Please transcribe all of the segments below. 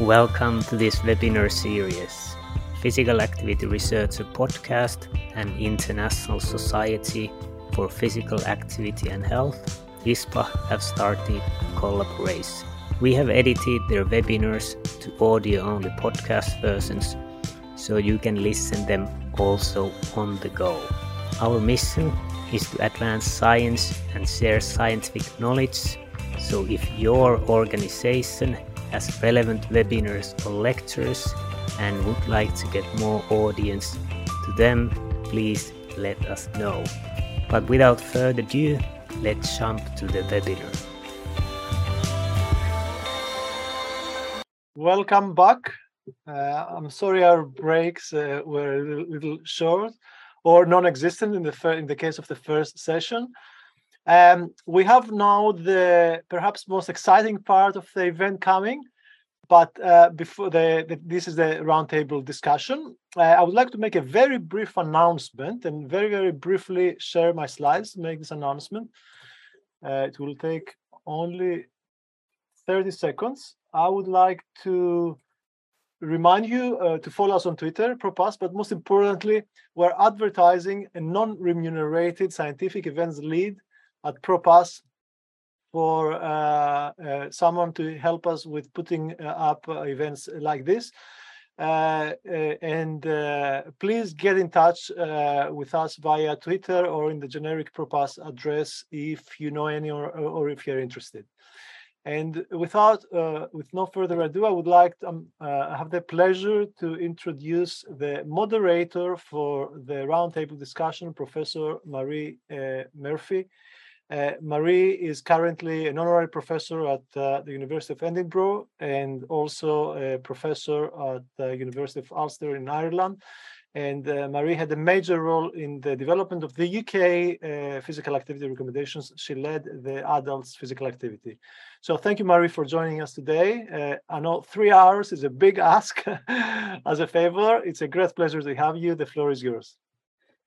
Welcome to this webinar series. Physical Activity Researcher podcast and International Society for Physical Activity and Health, ISPA, have started a collaboration. We have edited their webinars to audio only podcast versions so you can listen them also on the go. Our mission is to advance science and share scientific knowledge. So if your organization has relevant webinars or lectures and would like to get more audience to them, please let us know. But without further ado, let's jump to the webinar. Welcome back. Uh, I'm sorry our breaks uh, were a little, little, short or non-existent in the in the case of the first session. Um, we have now the perhaps most exciting part of the event coming, but uh, before the, the, this is the roundtable discussion. Uh, I would like to make a very brief announcement and very very briefly share my slides make this announcement. Uh, it will take only 30 seconds. I would like to remind you uh, to follow us on Twitter, ProPass, but most importantly, we're advertising a non-remunerated scientific events lead at ProPass for uh, uh, someone to help us with putting uh, up uh, events like this. Uh, and please get in touch with us via Twitter or in the generic ProPass address if you know any or, or if you're interested. And without, uh, with no further ado, I would like to um, uh, have the pleasure to introduce the moderator for the roundtable discussion, Professor Marie uh, Murphy. Uh, Marie is currently an honorary professor at uh, the University of Edinburgh and also a professor at the University of Ulster in Ireland. And uh, Marie had a major role in the development of the UK uh, physical activity recommendations. She led the adults physical activity. So thank you, Marie, for joining us today. Uh, I know three hours is a big ask as a favor. It's a great pleasure to have you. The floor is yours.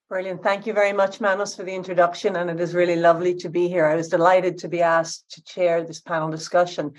Brilliant. Thank you very much, Manos, for the introduction. And it is really lovely to be here. I was delighted to be asked to chair this panel discussion.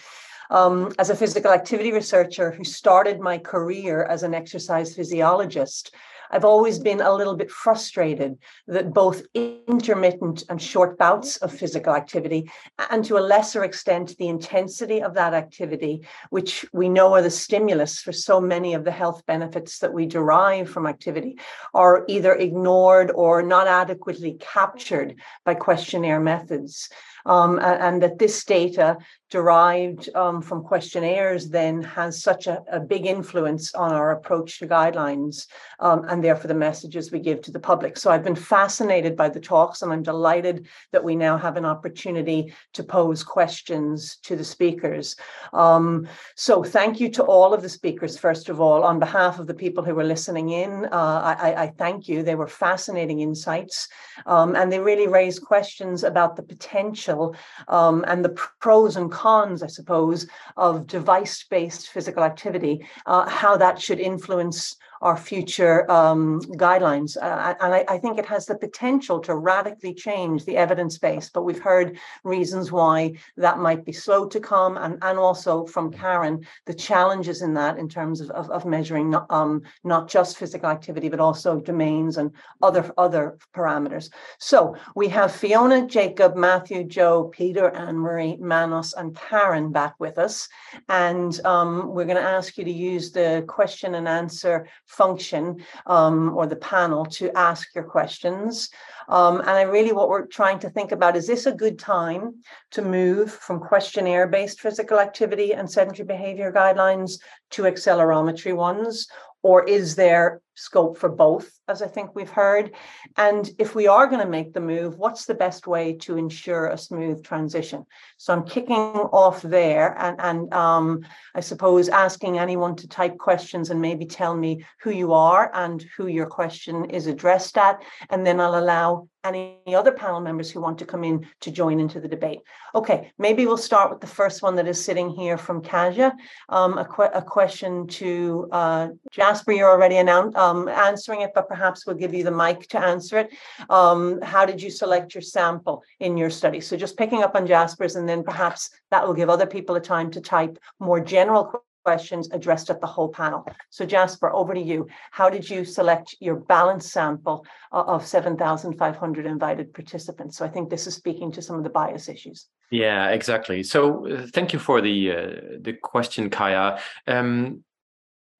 Um, as a physical activity researcher who started my career as an exercise physiologist, I've always been a little bit frustrated that both intermittent and short bouts of physical activity, and to a lesser extent, the intensity of that activity, which we know are the stimulus for so many of the health benefits that we derive from activity, are either ignored or not adequately captured by questionnaire methods. Um, and that this data derived um, from questionnaires then has such a, a, big influence on our approach to guidelines um, and therefore the messages we give to the public. So I've been fascinated by the talks and I'm delighted that we now have an opportunity to pose questions to the speakers. Um, so thank you to all of the speakers, first of all, on behalf of the people who were listening in, uh, I, I, thank you. They were fascinating insights um, and they really raised questions about the potential um, and the pros and cons cons, I suppose, of device based physical activity, uh, how that should influence our future um, guidelines. Uh, and I, I, think it has the potential to radically change the evidence base, but we've heard reasons why that might be slow to come. And, and also from Karen, the challenges in that in terms of, of, of measuring not, um, not just physical activity, but also domains and other, other parameters. So we have Fiona, Jacob, Matthew, Joe, Peter, Anne Marie, Manos, and Karen back with us. And um, we're going to ask you to use the question and answer function um, or the panel to ask your questions. Um, and I really, what we're trying to think about is this a good time to move from questionnaire based physical activity and sedentary behavior guidelines to accelerometry ones? Or is there scope for both, as I think we've heard? And if we are going to make the move, what's the best way to ensure a smooth transition? So I'm kicking off there and, and um, I suppose asking anyone to type questions and maybe tell me who you are and who your question is addressed at. And then I'll allow any other panel members who want to come in to join into the debate. Okay, maybe we'll start with the first one that is sitting here from Kasia. Um, a, que a, question to uh, Jasper, you're already announced, um, answering it, but perhaps we'll give you the mic to answer it. Um, how did you select your sample in your study? So just picking up on Jasper's and then perhaps that will give other people a time to type more general questions addressed at the whole panel. So Jasper, over to you. How did you select your balance sample of 7,500 invited participants? So I think this is speaking to some of the bias issues. Yeah, exactly. So uh, thank you for the uh, the question, Kaya. Um,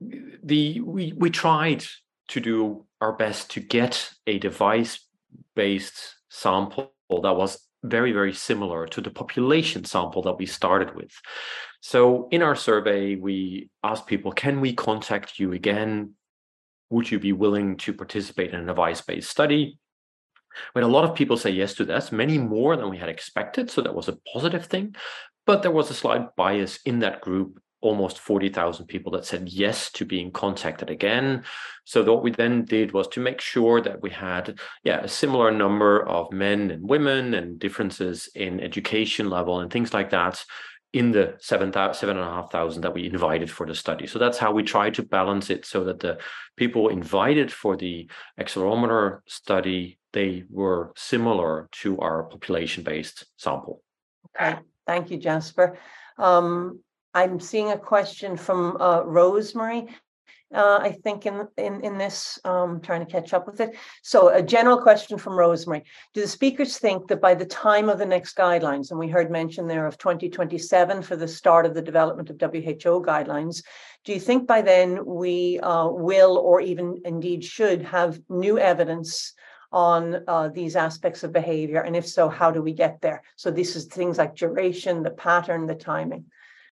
the we we tried to do our best to get a device based sample that was very very similar to the population sample that we started with. So in our survey we asked people can we contact you again? Would you be willing to participate in a device based study? We had a lot of people say yes to this many more than we had expected so that was a positive thing. But there was a slight bias in that group almost 40,000 people that said yes to being contacted again. So what we then did was to make sure that we had yeah a similar number of men and women and differences in education level and things like that in the seven seven and a half thousand that we invited for the study. So that's how we try to balance it so that the people invited for the accelerometer study they were similar to our population-based sample. Okay, thank you, Jasper. Um, I'm seeing a question from uh, Rosemary. Uh, I think in in in this, um, trying to catch up with it. So, a general question from Rosemary: Do the speakers think that by the time of the next guidelines, and we heard mention there of 2027 for the start of the development of WHO guidelines, do you think by then we uh, will, or even indeed should, have new evidence? on uh, these aspects of behavior? And if so, how do we get there? So, this is things like duration, the pattern, the timing.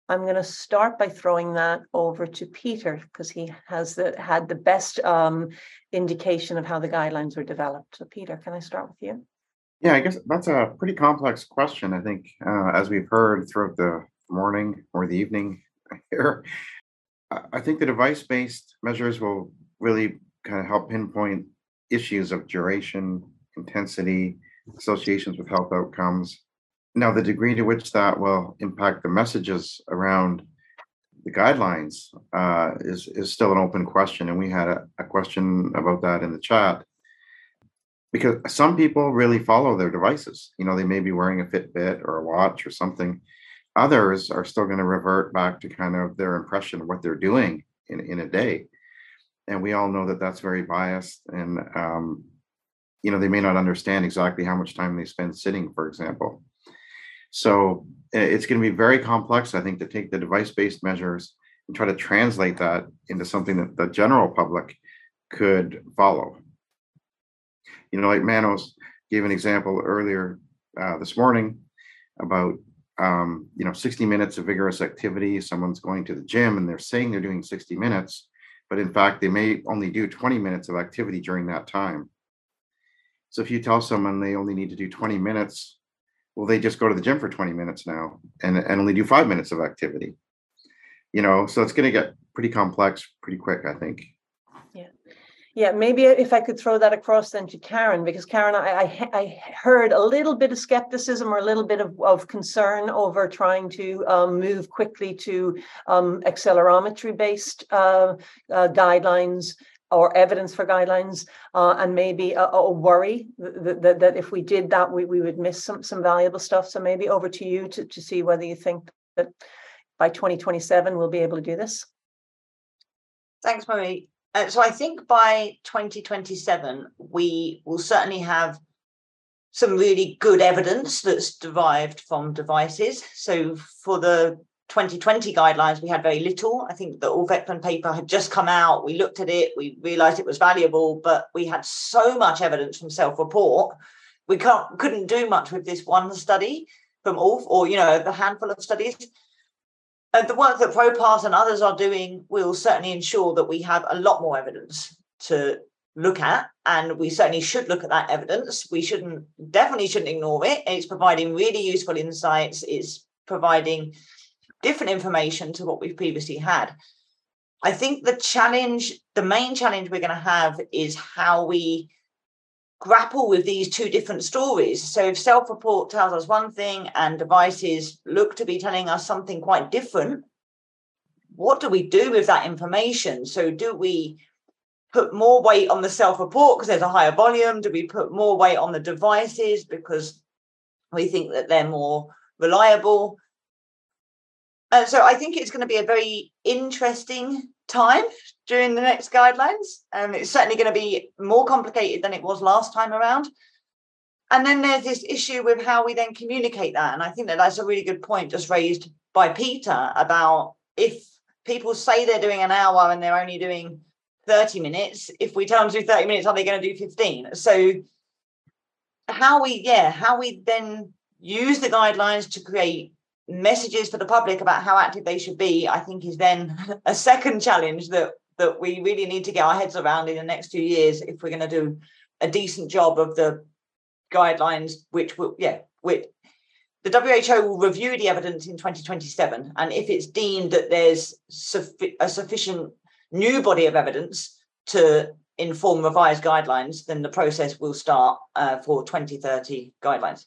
I'm going to start by throwing that over to Peter because he has the, had the best um, indication of how the guidelines were developed. So, Peter, can I start with you? Yeah, I guess that's a pretty complex question. I think, uh, as we've heard throughout the morning or the evening here, I think the device based measures will really kind of help pinpoint issues of duration, intensity, associations with health outcomes. Now, the degree to which that will impact the messages around the guidelines uh, is is still an open question, and we had a, a question about that in the chat because some people really follow their devices. You know, they may be wearing a Fitbit or a watch or something. Others are still going to revert back to kind of their impression of what they're doing in, in a day. And we all know that that's very biased. And, um, you know, they may not understand exactly how much time they spend sitting, for example. So it's going to be very complex, I think, to take the device-based measures and try to translate that into something that the general public could follow. You know, like Manos gave an example earlier uh, this morning about um, you know 60 minutes of vigorous activity. Someone's going to the gym and they're saying they're doing 60 minutes, but in fact they may only do 20 minutes of activity during that time. So if you tell someone they only need to do 20 minutes well they just go to the gym for 20 minutes now and, and only do five minutes of activity. You know so it's going to get pretty complex pretty quick i think. Yeah. Yeah maybe if i could throw that across then to karen because karen i i, I heard a little bit of skepticism or a little bit of, of concern over trying to um, move quickly to um, accelerometry based uh, uh, guidelines or evidence for guidelines, uh, and maybe a, a worry that, that, that, if we did that, we, we would miss some, some valuable stuff. So maybe over to you to, to see whether you think that by 2027 we'll be able to do this. Thanks, Marie. Uh, so I think by 2027 we will certainly have some really good evidence that's derived from devices. So for the 2020 guidelines, we had very little. I think the Ulf Ekelund paper had just come out. We looked at it, we realized it was valuable, but we had so much evidence from self-report. We can't, couldn't do much with this one study from all, or you know, the handful of studies. And the work that ProPass and others are doing will certainly ensure that we have a lot more evidence to look at and we certainly should look at that evidence we shouldn't definitely shouldn't ignore it it's providing really useful insights it's providing different information to what we've previously had. I think the challenge, the main challenge we're going to have is how we grapple with these two different stories. So if self-report tells us one thing and devices look to be telling us something quite different, what do we do with that information? So do we put more weight on the self-report because there's a higher volume? Do we put more weight on the devices because we think that they're more reliable? Uh, so I think it's going to be a very interesting time during the next guidelines. Um, it's certainly going to be more complicated than it was last time around. And then there's this issue with how we then communicate that. And I think that that's a really good point just raised by Peter about if people say they're doing an hour and they're only doing 30 minutes, if we tell them to do 30 minutes, are they going to do 15? So how we, yeah, how we then use the guidelines to create messages for the public about how active they should be, I think is then a second challenge that that we really need to get our heads around in the next few years if we're going to do a decent job of the guidelines, which will, yeah, which the WHO will review the evidence in 2027. And if it's deemed that there's a sufficient new body of evidence to inform revised guidelines, then the process will start uh, for 2030 guidelines.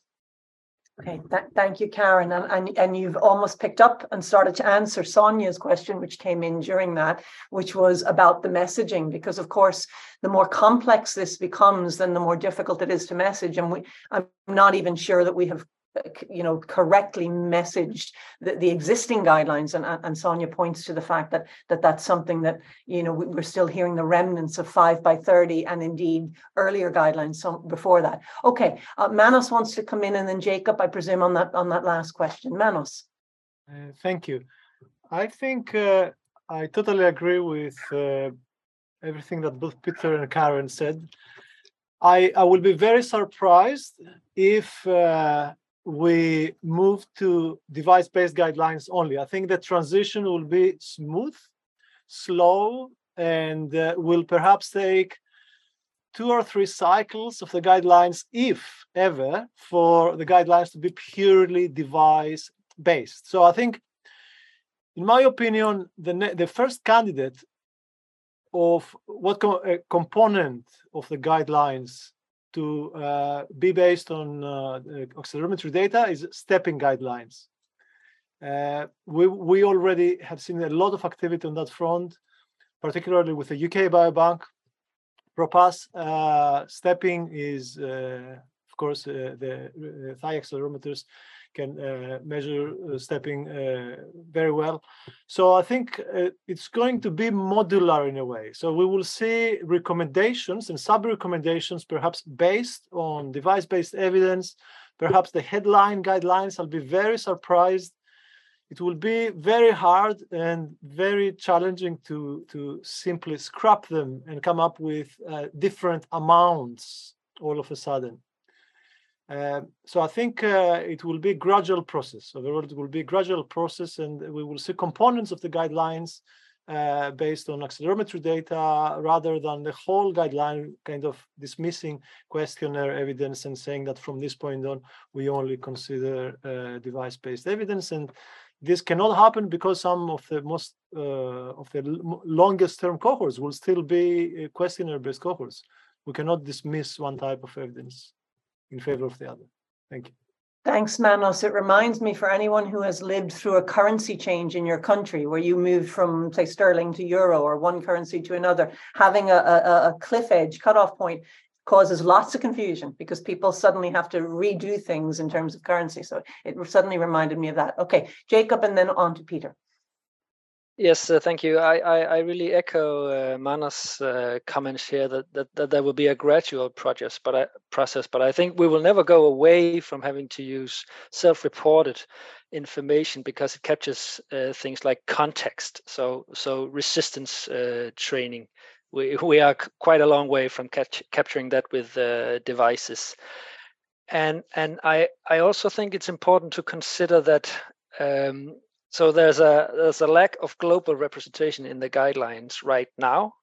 Okay, th- thank you, Karen. And, and, and you've almost picked up and started to answer Sonia's question, which came in during that, which was about the messaging. Because, of course, the more complex this becomes, then the more difficult it is to message. And we, I'm not even sure that we have you know correctly messaged the, the existing guidelines and, and sonia points to the fact that that that's something that you know we're still hearing the remnants of 5 by 30 and indeed earlier guidelines some before that. Okay uh, manos wants to come in and then jacob i presume on that on that last question. Manos. Uh, thank you. I think uh, i totally agree with uh, everything that both peter and karen said. I, I will be very surprised if uh, we move to device-based guidelines only. I think the transition will be smooth, slow, and uh, will perhaps take two or three cycles of the guidelines, if ever, for the guidelines to be purely device-based. So I think, in my opinion, the, the first candidate of what co- component of the guidelines to uh, be based on uh, accelerometry data is stepping guidelines. Uh, we, we already have seen a lot of activity on that front, particularly with the UK Biobank. PROPASS uh, stepping is, uh, of course, uh, the thigh accelerometers can uh, measure uh, stepping uh, very well. So I think it's going to be modular in a way. So we will see recommendations and sub-recommendations perhaps based on device-based evidence, perhaps the headline guidelines. I'll be very surprised it will be very hard and very challenging to to simply scrap them and come up with uh, different amounts all of a sudden. Uh, so I think uh, it will be a gradual process. Overall, it will be a gradual process, and we will see components of the guidelines uh, based on accelerometry data rather than the whole guideline kind of dismissing questionnaire evidence and saying that from this point on, we only consider uh, device-based evidence. And this cannot happen because some of the most uh, of the longest term cohorts will still be questionnaire-based cohorts. We cannot dismiss one type of evidence in favor of the other. Thank you. Thanks, Manos. It reminds me for anyone who has lived through a currency change in your country where you moved from, say, sterling to euro or one currency to another, having a, a, a cliff edge cutoff point causes lots of confusion because people suddenly have to redo things in terms of currency. So it suddenly reminded me of that. Okay, Jacob, and then on to Peter. Yes, uh, thank you. I, I, I really echo uh, Manos' uh, comments here that, that, that there will be a gradual process, but I, process. But I think we will never go away from having to use self-reported information because it captures uh, things like context. So so resistance uh, training, we we are quite a long way from catch, capturing that with uh, devices. And and I I also think it's important to consider that. Um, so there's a there's a lack of global representation in the guidelines right now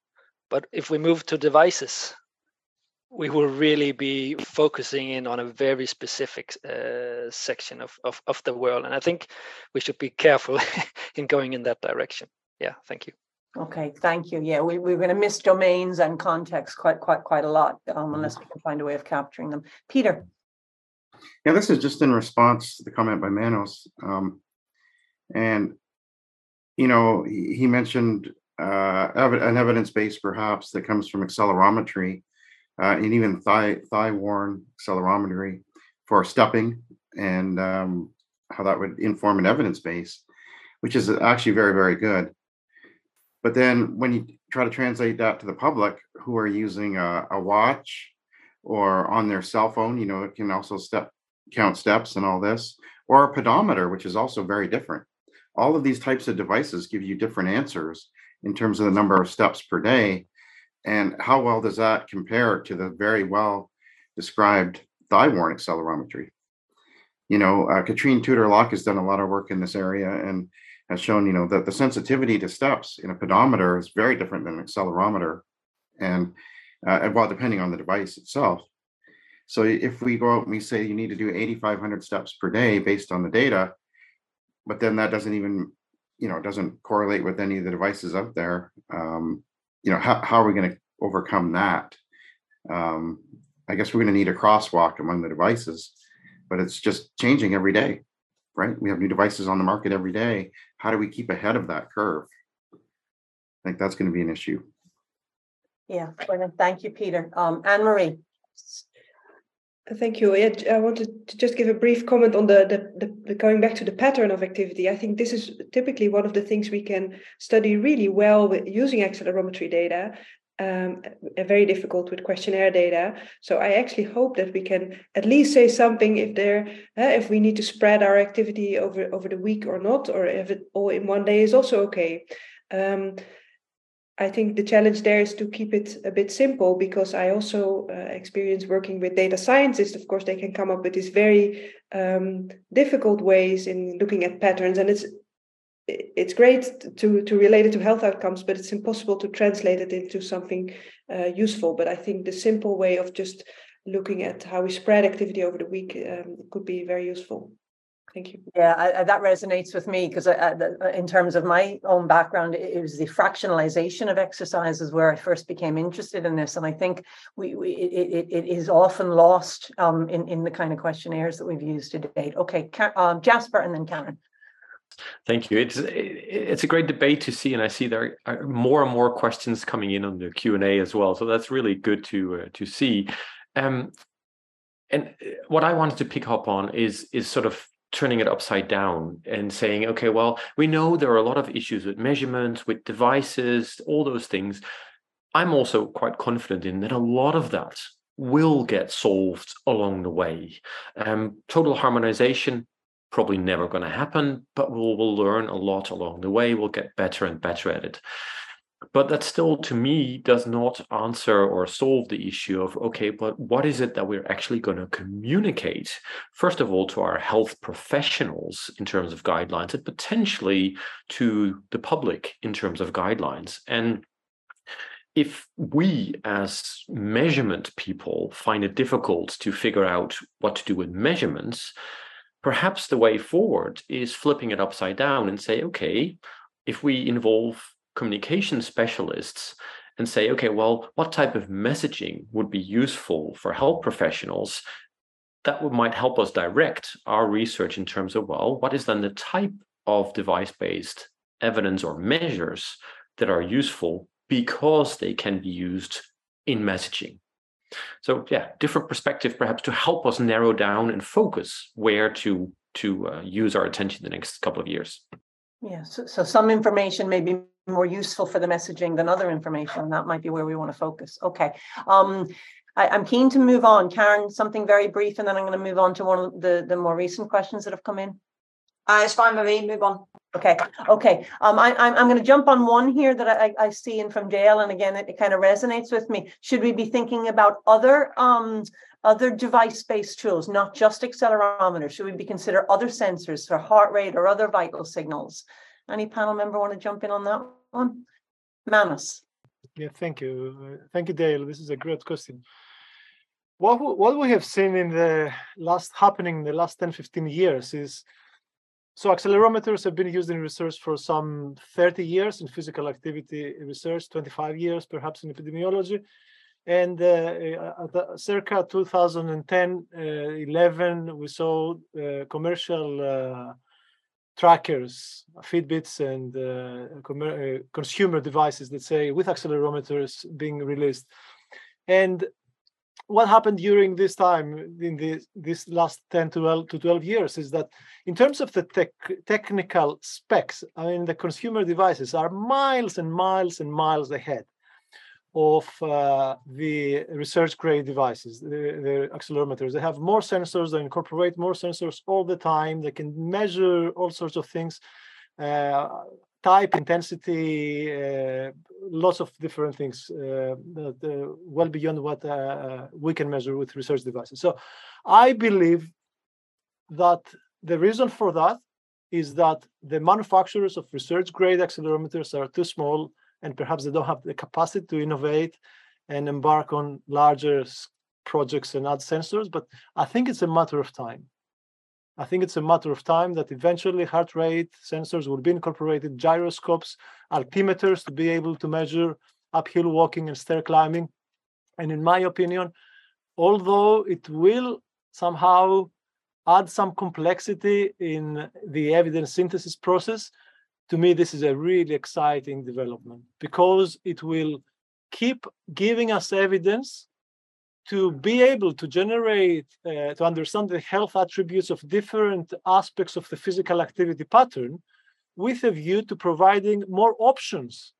but if we move to devices we will really be focusing in on a very specific uh, section of, of, of the world and i think we should be careful in going in that direction. Yeah thank you. Okay thank you. Yeah we, we're going to miss domains and context quite quite quite a lot um, unless we can find a way of capturing them. Peter? Yeah this is just in response to the comment by manos. Um, and, you know, he, mentioned uh, an evidence base perhaps that comes from accelerometry uh, and even thigh, thigh worn accelerometry for stepping and um, how that would inform an evidence base. which is actually very, very good. But then when you try to translate that to the public who are using a, a watch or on their cell phone, you know, it can also step count steps and all this, or a pedometer, which is also very different. All of these types of devices give you different answers in terms of the number of steps per day. And how well does that compare to the very well described thigh worn accelerometry? You know, uh, Catrine Tudor Locke has done a lot of work in this area and has shown, you know, that the sensitivity to steps in a pedometer is very different than an accelerometer. And uh, well, depending on the device itself. So if we go out and we say you need to do 8,500 steps per day based on the data, but then that doesn't even, you know, doesn't correlate with any of the devices out there. Um, you know, how, how are we going to overcome that? Um, I guess we're going to need a crosswalk among the devices, but it's just changing every day, right? We have new devices on the market every day. How do we keep ahead of that curve? I think that's going to be an issue. Yeah, thank you, Peter. Um, Anne Marie. Thank you. I wanted to just give a brief comment on the, the, the, going back to the pattern of activity. I think this is typically one of the things we can study really well with using accelerometry data. Um, very difficult with questionnaire data. So I actually hope that we can at least say something if there, uh, if we need to spread our activity over over the week or not, or if it all in one day is also okay. Um, I think the challenge there is to keep it a bit simple because I also uh, experience working with data scientists. Of course, they can come up with these very um, difficult ways in looking at patterns, and it's it's great to to relate it to health outcomes, but it's impossible to translate it into something uh, useful. But I think the simple way of just looking at how we spread activity over the week um, could be very useful. Thank you. Yeah, I, I, that resonates with me because in terms of my own background, it, it, was the fractionalization of exercises where I first became interested in this, and I think we, we it, it is often lost um, in in the kind of questionnaires that we've used to date. Okay, um, Jasper, and then Karen. Thank you. It's it's a great debate to see, and I see there are more and more questions coming in on the Q and A as well. So that's really good to uh, to see. Um, and uh, what I wanted to pick up on is is sort of turning it upside down and saying, okay, well, we know there are a lot of issues with measurements, with devices, all those things. I'm also quite confident in that a lot of that will get solved along the way. Um, total harmonization probably never going to happen, but we'll, we'll learn a lot along the way. We'll get better and better at it but that still to me does not answer or solve the issue of okay but what is it that we're actually going to communicate? First of all to our health professionals in terms of guidelines and potentially to the public in terms of guidelines. And if we as measurement people find it difficult to figure out what to do with measurements perhaps the way forward is flipping it upside down and say okay if we involve communication specialists and say, okay, well, what type of messaging would be useful for health professionals? That might help us direct our research in terms of, well, what is then the type of device based evidence or measures that are useful because they can be used in messaging? So, yeah, different perspective perhaps to help us narrow down and focus where to to uh, use our attention the next couple of years. Yeah, so, so some information may be more useful for the messaging than other information. And That might be where we want to focus. Okay. Um, I, am keen to move on. Karen, something very brief, and then I'm going to move on to one of the, the more recent questions that have come in. Uh, it's fine, Marie. Move on. Okay. Okay. Um, I, I'm, I'm going to jump on one here that I, I see in from Dale, and again, it, it kind of resonates with me. Should we be thinking about other um, other device-based tools, not just accelerometers? Should we be consider other sensors for heart rate or other vital signals? Any panel member want to jump in on that one? Manos. Yeah, thank you. Thank you, Dale. This is a great question. What, what we have seen in the last happening in the last 10, 15 years is so accelerometers have been used in research for some 30 years in physical activity research, 25 years perhaps in epidemiology. And uh, circa 2010, uh, 11, we saw uh, commercial uh, trackers, Fitbits, and uh, uh, consumer devices, let's say, with accelerometers being released. And what happened during this time in this this last 10 to 12, to 12 years is that in terms of the tech, technical specs i mean the consumer devices are miles and miles and miles ahead of uh, the research grade devices the, the accelerometers they have more sensors they incorporate more sensors all the time they can measure all sorts of things uh, type, intensity, uh, lots of different things uh, that, uh, well beyond what uh, we can measure with research devices. So I believe that the reason for that is that the manufacturers of research grade accelerometers are too small and perhaps they don't have the capacity to innovate and embark on larger projects and add sensors. But I think it's a matter of time. I think it's a matter of time that eventually heart rate sensors will be incorporated, gyroscopes, altimeters to be able to measure uphill walking and stair climbing. And in my opinion, although it will somehow add some complexity in the evidence synthesis process, to me, this is a really exciting development because it will keep giving us evidence to be able to generate, uh, to understand the health attributes of different aspects of the physical activity pattern with a view to providing more options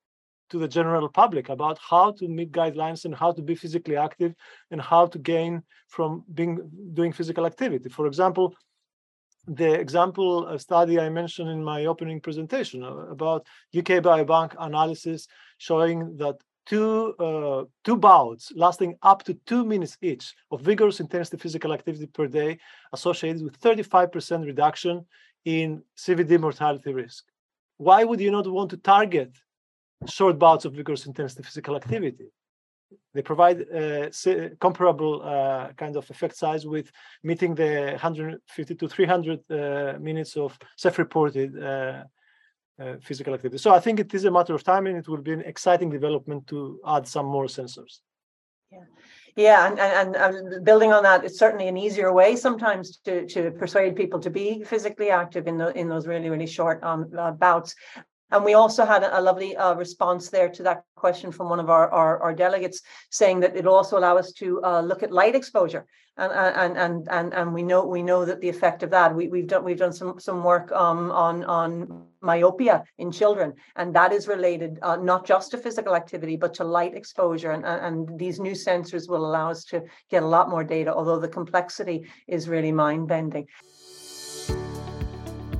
to the general public about how to meet guidelines and how to be physically active and how to gain from being doing physical activity. For example, the example study I mentioned in my opening presentation uh, about UK Biobank analysis showing that two uh, two bouts lasting up to two minutes each of vigorous intensity physical activity per day associated with 35% reduction in CVD mortality risk. Why would you not want to target short bouts of vigorous intensity physical activity? They provide uh, comparable uh, kind of effect size with meeting the 150 to 300 uh, minutes of self-reported uh, uh, physical activity. So I think it is a matter of time, and it will be an exciting development to add some more sensors. Yeah, yeah, and, and, and building on that, it's certainly an easier way sometimes to to persuade people to be physically active in the in those really really short um, uh, bouts. And we also had a, lovely uh, response there to that question from one of our, our, our delegates, saying that it also allow us to uh, look at light exposure, and and and and and we know we know that the effect of that. We, we've done we've done some some work um, on on myopia in children, and that is related uh, not just to physical activity but to light exposure. And, and these new sensors will allow us to get a lot more data, although the complexity is really mind bending.